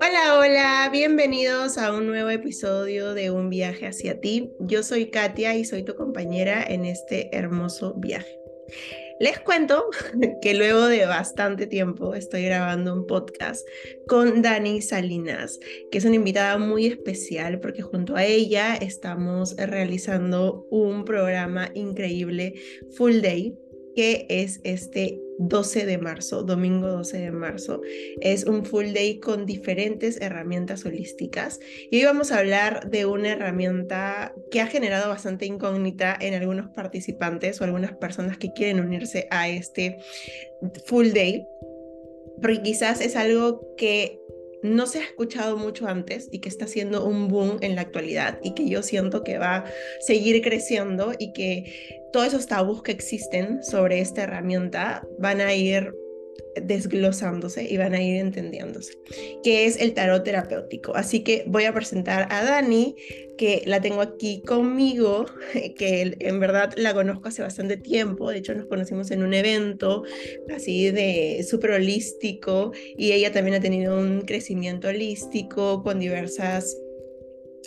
Hola, hola, bienvenidos a un nuevo episodio de Un viaje hacia ti. Yo soy Katia y soy tu compañera en este hermoso viaje. Les cuento que luego de bastante tiempo estoy grabando un podcast con Dani Salinas, que es una invitada muy especial porque junto a ella estamos realizando un programa increíble Full Day que es este 12 de marzo, domingo 12 de marzo. Es un full day con diferentes herramientas holísticas. Y hoy vamos a hablar de una herramienta que ha generado bastante incógnita en algunos participantes o algunas personas que quieren unirse a este full day. Porque quizás es algo que no se ha escuchado mucho antes y que está haciendo un boom en la actualidad y que yo siento que va a seguir creciendo y que todos esos tabús que existen sobre esta herramienta van a ir desglosándose y van a ir entendiéndose, que es el tarot terapéutico. Así que voy a presentar a Dani, que la tengo aquí conmigo, que en verdad la conozco hace bastante tiempo, de hecho nos conocimos en un evento así de súper holístico y ella también ha tenido un crecimiento holístico con diversas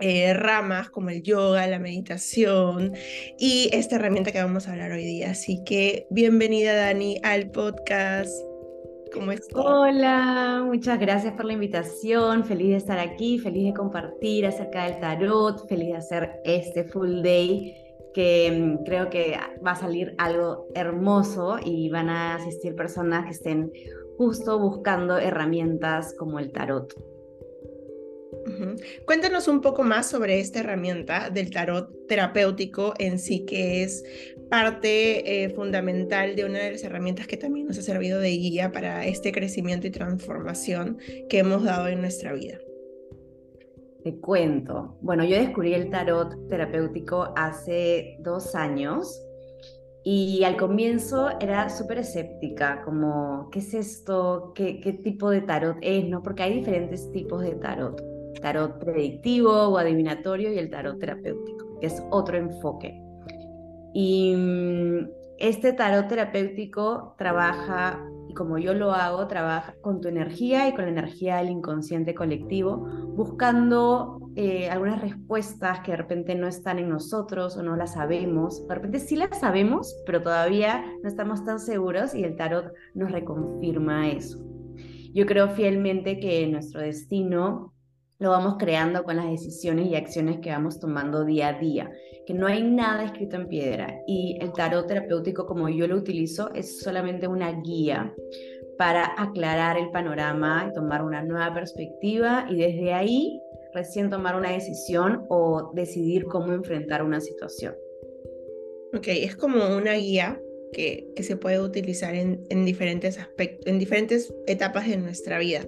eh, ramas como el yoga, la meditación y esta herramienta que vamos a hablar hoy día. Así que bienvenida Dani al podcast. ¿Cómo estás? Hola, muchas gracias por la invitación. Feliz de estar aquí, feliz de compartir acerca del tarot, feliz de hacer este full day que mm, creo que va a salir algo hermoso y van a asistir personas que estén justo buscando herramientas como el tarot. Cuéntanos un poco más sobre esta herramienta del tarot terapéutico en sí, que es parte eh, fundamental de una de las herramientas que también nos ha servido de guía para este crecimiento y transformación que hemos dado en nuestra vida. Te cuento. Bueno, yo descubrí el tarot terapéutico hace dos años y al comienzo era súper escéptica, como, ¿qué es esto? ¿Qué, ¿Qué tipo de tarot es? ¿no? Porque hay diferentes tipos de tarot tarot predictivo o adivinatorio y el tarot terapéutico, que es otro enfoque. Y mm, este tarot terapéutico trabaja, y como yo lo hago, trabaja con tu energía y con la energía del inconsciente colectivo, buscando eh, algunas respuestas que de repente no están en nosotros o no las sabemos. De repente sí las sabemos, pero todavía no estamos tan seguros y el tarot nos reconfirma eso. Yo creo fielmente que nuestro destino lo vamos creando con las decisiones y acciones que vamos tomando día a día, que no hay nada escrito en piedra y el tarot terapéutico como yo lo utilizo es solamente una guía para aclarar el panorama y tomar una nueva perspectiva y desde ahí recién tomar una decisión o decidir cómo enfrentar una situación. Ok, es como una guía que, que, se puede utilizar en, en, diferentes aspectos, en diferentes etapas de nuestra vida.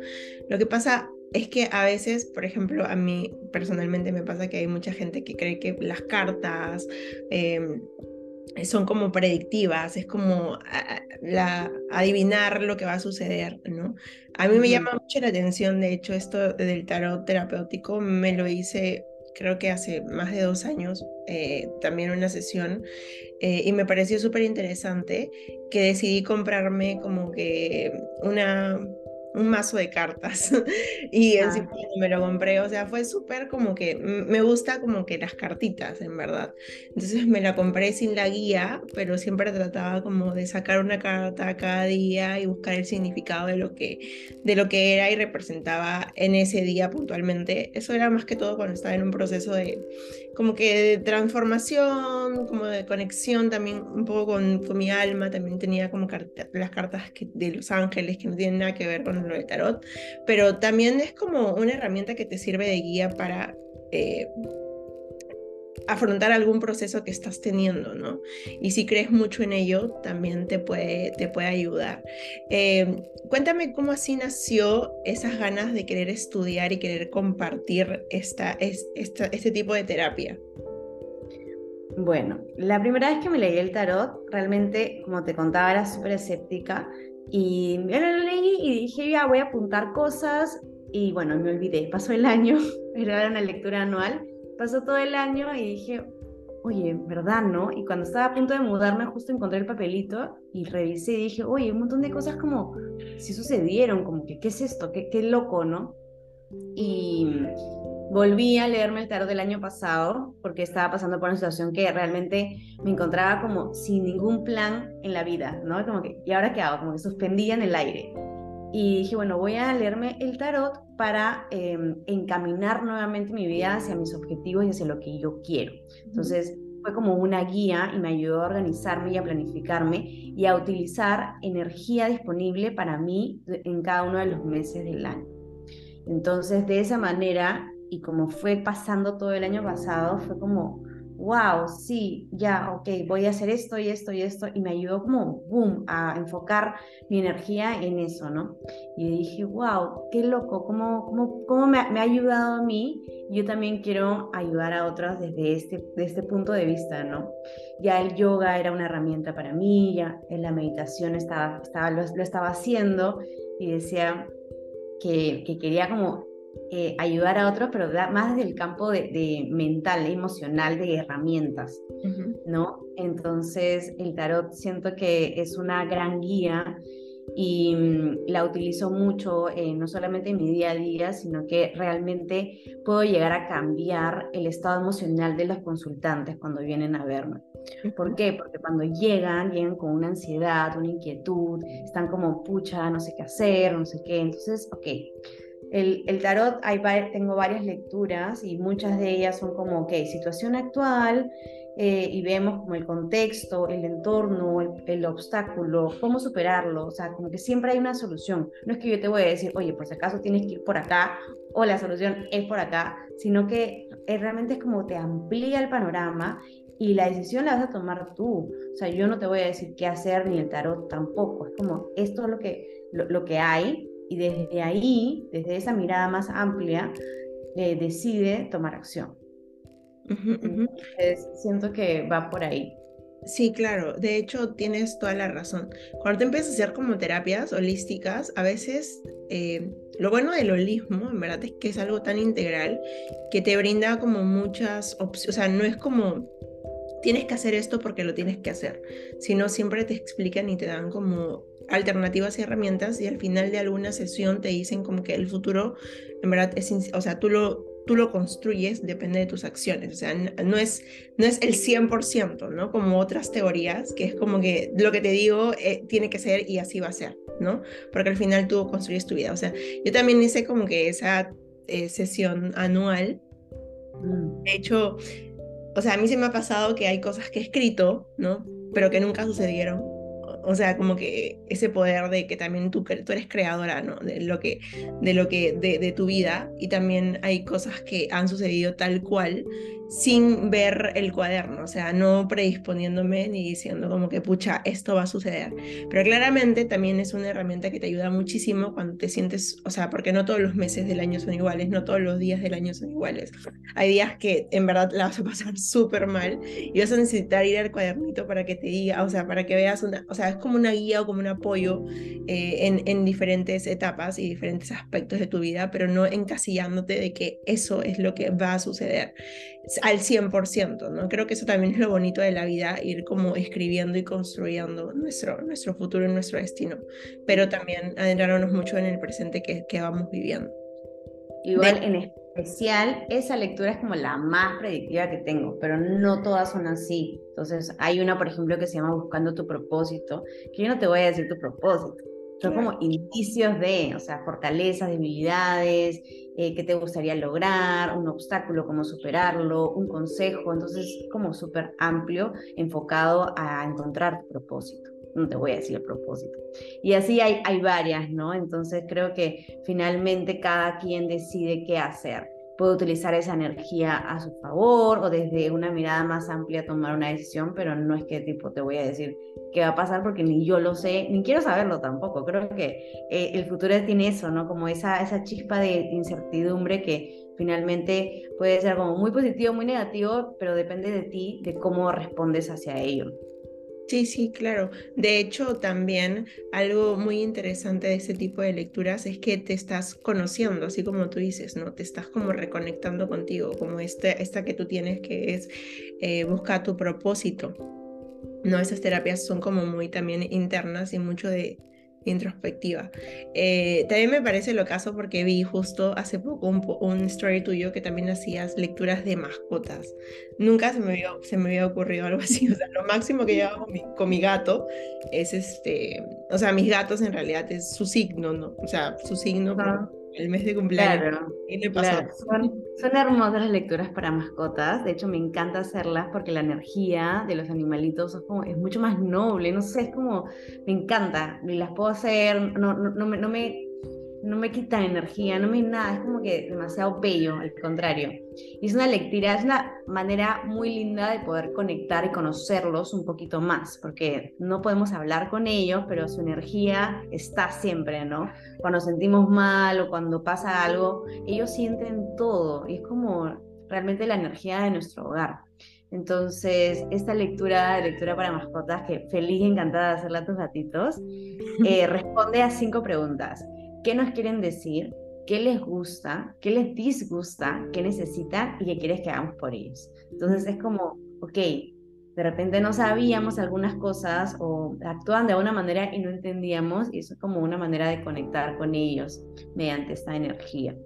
Lo que pasa es que a veces, por ejemplo, a mí personalmente me pasa que hay mucha gente que cree que las cartas em, son como predictivas, es como la, adivinar lo que va a suceder, ¿no? A mí me llama mucho la atención, de hecho, esto del tarot terapéutico, me lo hice creo que hace más de dos años, eh, también una sesión, eh, y me pareció súper interesante que decidí comprarme como que una un mazo de cartas y ah. encima me lo compré, o sea, fue súper como que me gusta como que las cartitas, en verdad. Entonces me la compré sin la guía, pero siempre trataba como de sacar una carta cada día y buscar el significado de lo que de lo que era y representaba en ese día puntualmente. Eso era más que todo cuando estaba en un proceso de como que de transformación, como de conexión también un poco con, con mi alma, también tenía como las cartas que, de los ángeles que no tienen nada que ver con lo de tarot, pero también es como una herramienta que te sirve de guía para eh, afrontar algún proceso que estás teniendo, ¿no? Y si crees mucho en ello, también te puede, te puede ayudar. Eh, cuéntame cómo así nació esas ganas de querer estudiar y querer compartir esta, esta, este tipo de terapia. Bueno, la primera vez que me leí el tarot, realmente, como te contaba, era súper escéptica y lo leí y dije, ya voy a apuntar cosas y bueno, me olvidé, pasó el año, era una lectura anual, pasó todo el año y dije, oye, ¿verdad, no? Y cuando estaba a punto de mudarme, justo encontré el papelito y revisé y dije, oye, un montón de cosas como, si sucedieron, como que, ¿qué es esto? ¿Qué, qué loco, no? Y volví a leerme el tarot del año pasado porque estaba pasando por una situación que realmente me encontraba como sin ningún plan en la vida, ¿no? Como que, ¿y ahora qué hago? Como que suspendía en el aire. Y dije, bueno, voy a leerme el tarot para em, encaminar nuevamente mi vida hacia mis objetivos y hacia lo que yo quiero. Entonces, fue como una guía y me ayudó a organizarme y a planificarme y a utilizar energía disponible para mí en cada uno de los meses del año. Entonces, de esa manera, y como fue pasando todo el año pasado, fue como, wow, sí, ya, ok, voy a hacer esto y esto y esto, y me ayudó como, boom, a enfocar mi energía en eso, ¿no? Y dije, wow, qué loco, cómo, cómo, cómo me, ha ayudado a mí, yo también quiero ayudar a otros desde este, este punto de vista, ¿no? Ya el yoga era una herramienta para mí, ya en la meditación estaba, estaba, lo, estaba haciendo y decía que, que quería como eh, ayudar a otros, pero más desde el campo de, mental, emocional, de herramientas, ¿no? Entonces, el tarot siento que es una gran guía y mm, la utilizo mucho, eh, no solamente en mi día a día, sino que realmente puedo llegar a cambiar el estado emocional de los consultantes cuando vienen a verme. ¿Por qué? Porque cuando llegan, llegan con una ansiedad, una inquietud, están como, pucha, no sé qué hacer, no sé qué. Entonces, ok, el, tarot, tengo varias lecturas y muchas de ellas son como, ok, situación actual eh, y vemos como el contexto, el entorno, el, obstáculo, cómo superarlo, o sea, como que siempre hay una solución. No es que yo te voy a decir, oye, por si acaso tienes que ir por acá o la solución es por acá, sino que eh, realmente es como te amplía el panorama y la decisión la vas a tomar tú. O sea, yo no te voy a decir qué hacer ni el tarot tampoco. Es como, esto es lo que, lo que hay y desde ahí, desde esa mirada más amplia, eh, decide tomar acción. siento que va por ahí. Sí, claro. De hecho, tienes toda la razón. Cuando te empiezas a hacer como terapias holísticas, a veces eh, lo bueno del holismo, en verdad, es que es algo tan integral que te brinda como muchas opciones. O sea, no es como tienes que hacer esto porque lo tienes que hacer, sino siempre te explican y te dan como alternativas y herramientas y al final de alguna sesión te dicen como que el futuro en verdad es, o sea, tú lo, tú lo construyes, depende de tus acciones, o sea, no es, no es el 100%, ¿no? Como otras teorías, que es como que lo que te digo eh, tiene que ser y así va a ser, ¿no? Porque al final tú construyes tu vida, o sea, yo también hice como que esa eh, sesión anual, mm. de hecho, o sea, a mí se me ha pasado que hay cosas que he escrito, ¿no? Pero que nunca sucedieron o sea, como que ese poder de que también tú, tú eres creadora, ¿no? De lo que, de lo que, de, de tu vida. Y también hay cosas que han sucedido tal cual sin ver el cuaderno, o sea, no predisponiéndome ni diciendo como que, pucha, esto va a suceder. Pero claramente también es una herramienta que te ayuda muchísimo cuando te sientes, o sea, porque no todos los meses del año son iguales, no todos los días del año son iguales. Hay días que en verdad la vas a pasar súper mal y vas a necesitar ir al cuadernito para que te diga, o sea, para que veas una, o sea, es como una guía o como un apoyo eh, en, en diferentes etapas y diferentes aspectos de tu vida, pero no encasillándote de que eso es lo que va a suceder al 100%, ¿no? Creo que eso también es lo bonito de la vida, ir como escribiendo y construyendo nuestro, nuestro futuro y nuestro destino, pero también adentrarnos mucho en el presente que, que vamos viviendo. Igual en especial, esa lectura es como la más predictiva que tengo, pero no todas son así. Entonces, hay una, por ejemplo, que se llama Buscando tu propósito, que yo no te voy a decir tu propósito, son como indicios de, o sea, fortalezas, debilidades, eh, qué te gustaría lograr, un obstáculo, cómo superarlo, un consejo. Entonces, como súper amplio, enfocado a encontrar tu propósito. No te voy a decir el propósito. Y así hay, hay varias, ¿no? Entonces creo que finalmente cada quien decide qué hacer puede utilizar esa energía a su favor o desde una mirada más amplia tomar una decisión, pero no es que tipo te voy a decir qué va a pasar porque ni yo lo sé, ni quiero saberlo tampoco. Creo que eh, el futuro tiene eso, ¿no? Como esa, esa chispa de incertidumbre que finalmente puede ser como muy positivo, muy negativo, pero depende de ti, de cómo respondes hacia ello. Sí, sí, claro. De hecho, también algo muy interesante de este tipo de lecturas es que te estás conociendo, así como tú dices, ¿no? Te estás como reconectando contigo, como este, esta que tú tienes que es eh, buscar tu propósito. No, esas terapias son como muy también internas y mucho de, introspectiva. Eh, también me parece lo caso porque vi justo hace poco un, story tuyo que también hacías lecturas de mascotas. Nunca se me había, se me había ocurrido algo así. O sea, lo máximo que yo hago con mi, gato es este, o sea, mis gatos en realidad es su signo, ¿no? O sea, su signo el mes de cumpleaños. Claro, Son, son, hermosas las lecturas para mascotas. De hecho, me encanta hacerlas porque la energía de los animalitos es, como, es mucho más noble. No sé, es como, me encanta. Las puedo hacer, no, no, no me, no me no me quitan energía, no me nada, es como que demasiado bello, al contrario. Y es una lectura, es una manera muy linda de poder conectar y conocerlos un poquito más, porque no podemos hablar con ellos, pero su energía está siempre, ¿no? Cuando sentimos mal o cuando pasa algo, ellos sienten todo y es como realmente la energía de nuestro hogar. Entonces, esta lectura, lectura para mascotas, que feliz y encantada de hacerla a tus gatitos, eh, responde a cinco preguntas qué nos quieren decir, qué les gusta, qué les disgusta, qué necesitan y qué quieres que hagamos por ellos. Entonces es como, ok, de repente no sabíamos algunas cosas o actúan de una manera y no entendíamos y eso es como una manera de conectar con ellos mediante esta energía.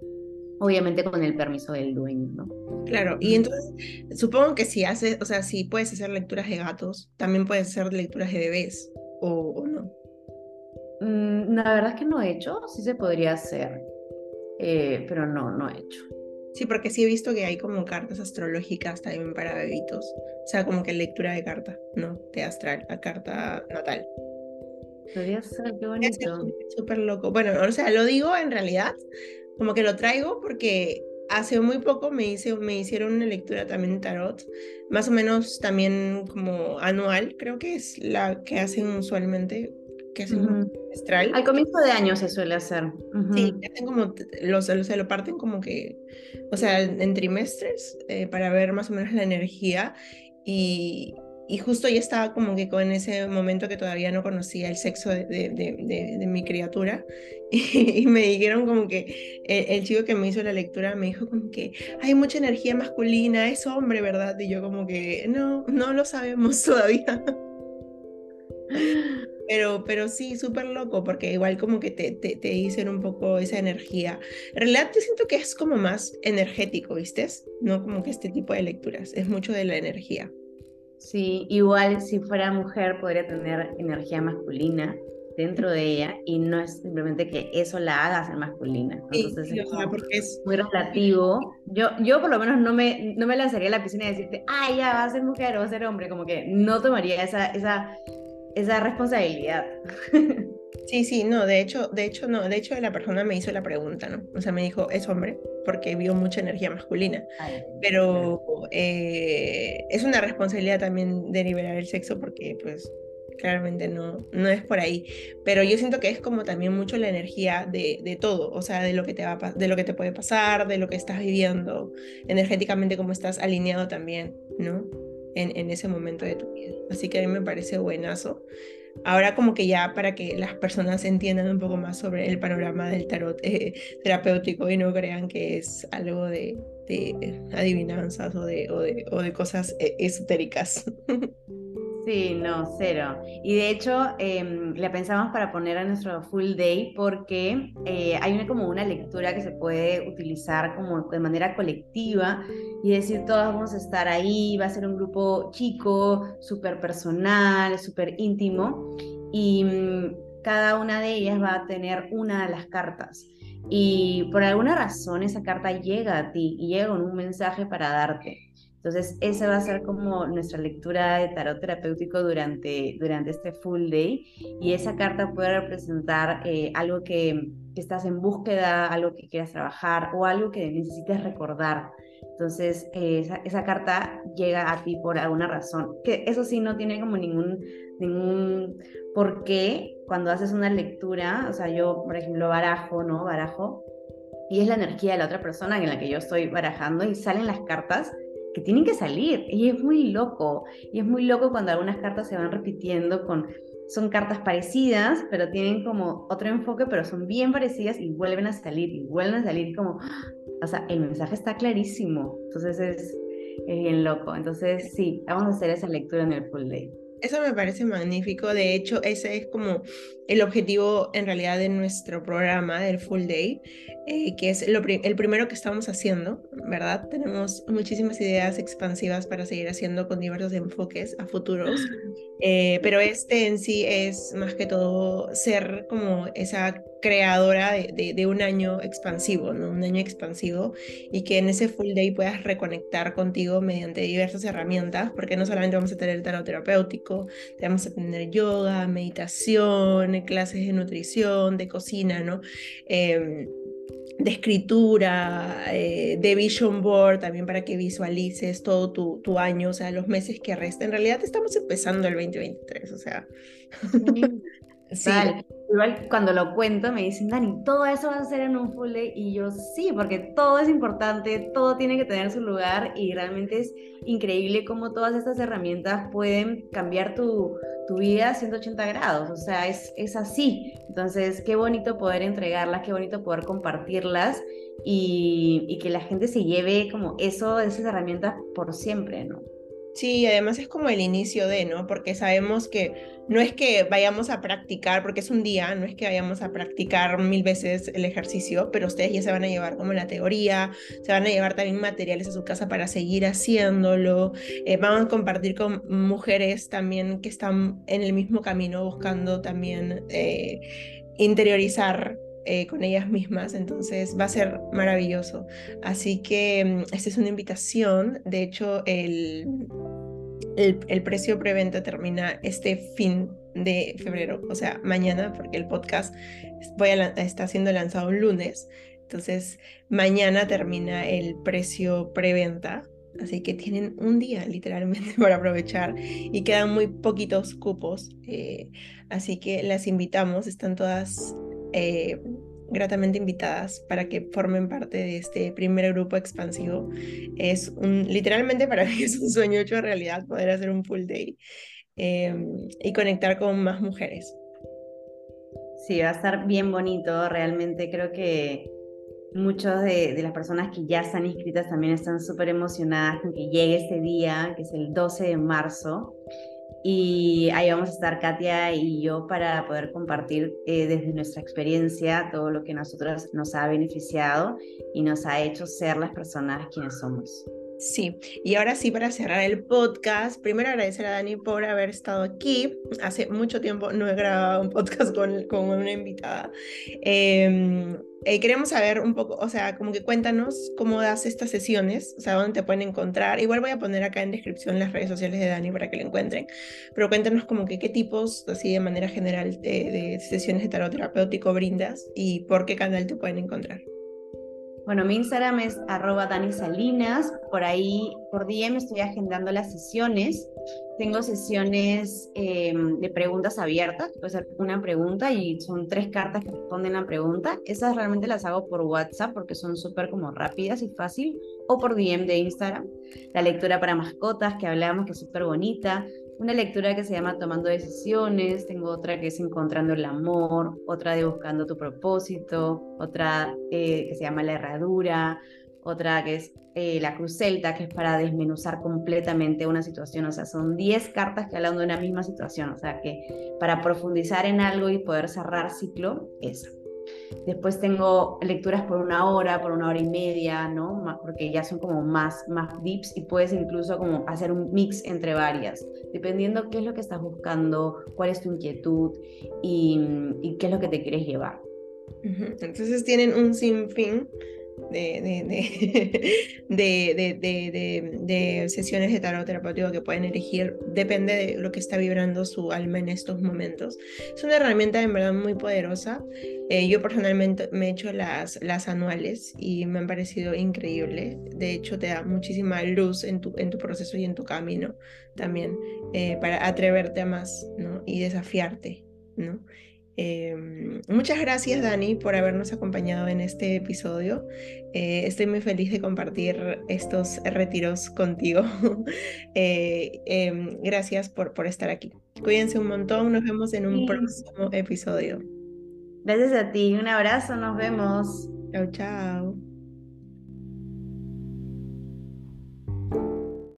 Obviamente con el permiso del dueño, ¿no? Claro, y entonces supongo que si haces, o sea, si puedes hacer lecturas de gatos, también puedes hacer lecturas de bebés, o no. Mm, la verdad es que no he hecho, sí se podría hacer, eh, pero no, no he hecho. Sí, porque sí he visto que hay como cartas astrológicas también para bebitos. O sea, como que lectura de carta, ¿no? De astral, la carta natal. Podría ser, qué bonito. Súper loco. Bueno, o sea, lo digo en realidad, como que lo traigo porque hace muy poco me, hice, me hicieron una lectura también de tarot, más o menos también como anual, creo que es la que hacen usualmente que es un Al comienzo de año se suele hacer. Sí, hacen como, los, se lo parten como que, o sea, en trimestres eh, para ver más o menos la energía y, y, justo ya estaba como que con ese momento que todavía no conocía el sexo de, de, de, mi criatura y, me dijeron como que el, el, chico que me hizo la lectura me dijo como que hay mucha energía masculina, es hombre, ¿verdad? Y yo como que no, no lo sabemos todavía. Pero, pero sí, súper loco, porque igual como que te, te, te, dicen un poco esa energía. En realidad yo siento que es como más energético, ¿viste? No como que este tipo de lecturas, es mucho de la energía. Sí, igual si fuera mujer podría tener energía masculina dentro de ella y no es simplemente que eso la haga ser masculina. Entonces sí, es, porque es muy relativo. Yo, yo por lo menos no me, no me lanzaría a la piscina y decirte, ah, ya, va a ser mujer o va a ser hombre, como que no tomaría esa, esa esa responsabilidad. Sí, sí, no, de hecho, de hecho, no, de hecho la persona me hizo la pregunta, ¿no? O sea, me dijo, es hombre, porque vio mucha energía masculina. Pero eh, es una responsabilidad también de liberar el sexo, porque pues claramente no, no es por ahí. Pero yo siento que es como también mucho la energía de, de todo, o sea, de lo, que te va de lo que te puede pasar, de lo que estás viviendo, energéticamente, cómo estás alineado también, ¿no? En, en ese momento de tu vida. Así que a mí me parece buenazo. Ahora como que ya para que las personas entiendan un poco más sobre el panorama del tarot eh, terapéutico y no crean que es algo de, de adivinanzas o de, o de, o de cosas eh, esotéricas. Sí, no, cero. Y de hecho, eh, la pensamos para poner a nuestro full day porque eh, hay una, como una lectura que se puede utilizar como de manera colectiva y decir, todos vamos a estar ahí, va a ser un grupo chico, súper personal, súper íntimo, y mm, cada una de ellas va a tener una de las cartas. Y por alguna razón esa carta llega a ti y llega con un mensaje para darte. Entonces, esa va a ser como nuestra lectura de tarot terapéutico durante, durante este full day. Y esa carta puede representar eh, algo que, que, estás en búsqueda, algo que quieras trabajar o algo que necesites recordar. Entonces, eh, esa, esa, carta llega a ti por alguna razón. Que eso sí no tiene como ningún, ningún por qué cuando haces una lectura. O sea, yo, por ejemplo, barajo, ¿no? Barajo. Y es la energía de la otra persona en la que yo estoy barajando y salen las cartas que tienen que salir. Y es muy loco. Y es muy loco cuando algunas cartas se van repitiendo con... Son cartas parecidas, pero tienen como otro enfoque, pero son bien parecidas y vuelven a salir y vuelven a salir como... O sea, el mensaje está clarísimo. Entonces es, es bien loco. Entonces sí, vamos a hacer esa lectura en el full day. Eso me parece magnífico. De hecho, ese es como el objetivo en realidad de nuestro programa del Full Day, eh, que es el primero que estamos haciendo, ¿verdad? Tenemos muchísimas ideas expansivas para seguir haciendo con diversos enfoques a futuros, eh, pero este en sí es más que todo ser como esa creadora de, un año expansivo, ¿no? Un año expansivo y que en ese full day puedas reconectar contigo mediante diversas herramientas, porque no solamente vamos a tener el tarot terapéutico, vamos a tener yoga, meditación, clases de nutrición, de cocina, ¿no? Em, de escritura, eh, de vision board, también para que visualices todo tu, año, o sea, los meses que restan. En realidad estamos empezando el 2023, o sea. Igual cuando lo cuento me dicen, Dani, todo eso va a ser en un full day y yo sí, porque todo es importante, todo tiene que tener su lugar y realmente es increíble cómo todas estas herramientas pueden cambiar tu, tu vida a 180 grados, o sea, es, es así. Entonces, qué bonito poder entregarlas, qué bonito poder compartirlas y, y que la gente se lleve como eso, esas herramientas por siempre, ¿no? Sí, además es como el inicio de, ¿no? Porque sabemos que no es que vayamos a practicar, porque es un día, no es que vayamos a practicar mil veces el ejercicio, pero ustedes ya se van a llevar como la teoría, se van a llevar también materiales a su casa para seguir haciéndolo, eh, van a compartir con mujeres también que están en el mismo camino buscando también eh, interiorizar eh, con ellas mismas, entonces va a ser maravilloso. Así que mm, esta es una invitación, de hecho el, el, precio preventa termina este fin de febrero, o sea, mañana, porque el podcast está siendo lanzado un lunes, entonces mañana termina el precio preventa. Así que tienen un día literalmente para aprovechar y quedan muy poquitos cupos. Eh, así que las invitamos, están todas eh, gratamente invitadas para que formen parte de este primer grupo expansivo. Es un, literalmente para mí es un sueño hecho realidad poder hacer un full day em, y conectar con más mujeres. Sí, va a estar bien bonito, realmente creo que muchas de, las personas que ya están inscritas también están súper emocionadas con que llegue ese día, que es el 12 de marzo. Y ahí vamos a estar Katia y yo para poder compartir eh, desde nuestra experiencia todo lo que nosotros nos ha beneficiado y nos ha hecho ser las personas quienes somos. Sí, y ahora sí, para cerrar el podcast, primero agradecer a Dani por haber estado aquí. Hace mucho tiempo no he grabado un podcast con, con una invitada. Em, eh, queremos saber un poco, o sea, como que cuéntanos cómo das estas sesiones, o sea, dónde te pueden encontrar. Igual voy a poner acá en descripción las redes sociales de Dani para que lo encuentren, pero cuéntanos como que qué tipos, así de manera general, de, de sesiones de tarot terapéutico brindas y por qué canal te pueden encontrar. Bueno, mi Instagram es arroba Dani Salinas. Por ahí, por DM estoy agendando las sesiones. Tengo sesiones em, de preguntas abiertas. Puede ser una pregunta y son tres cartas que responden la pregunta. Esas realmente las hago por WhatsApp porque son súper como rápidas y fácil. O por DM de Instagram. La lectura para mascotas que hablamos que es súper bonita una lectura que se llama Tomando Decisiones, tengo otra que es Encontrando el Amor, otra de Buscando tu propósito, otra eh, que se llama La Herradura, otra que es eh, La Cruz Celta, que es para desmenuzar completamente una situación, o sea, son 10 cartas que hablan de una misma situación, o sea, que para profundizar en algo y poder cerrar ciclo, esa. Después tengo lecturas por una hora, por una hora y media, ¿no? Porque ya son como más, más deeps y puedes incluso como hacer un mix entre varias, dependiendo qué es lo que estás buscando, cuál es tu inquietud y, y qué es lo que te quieres llevar. Entonces tienen un sinfín de, de, de, sesiones de tarot terapéutico que pueden elegir, depende de lo que está vibrando su alma en estos momentos. Es una herramienta en verdad muy poderosa. Eh, yo personalmente me he hecho las, las anuales y me han parecido increíble. De hecho, te da muchísima luz en tu, en tu proceso y en tu camino también eh, para atreverte a más ¿no? y desafiarte. ¿no? Em, muchas gracias Dani por habernos acompañado en este episodio. Eh, estoy muy feliz de compartir estos retiros contigo. Eh, em, gracias por, por estar aquí. Cuídense un montón, nos vemos en un próximo episodio. Gracias a ti, un abrazo, nos vemos. Chao, chao.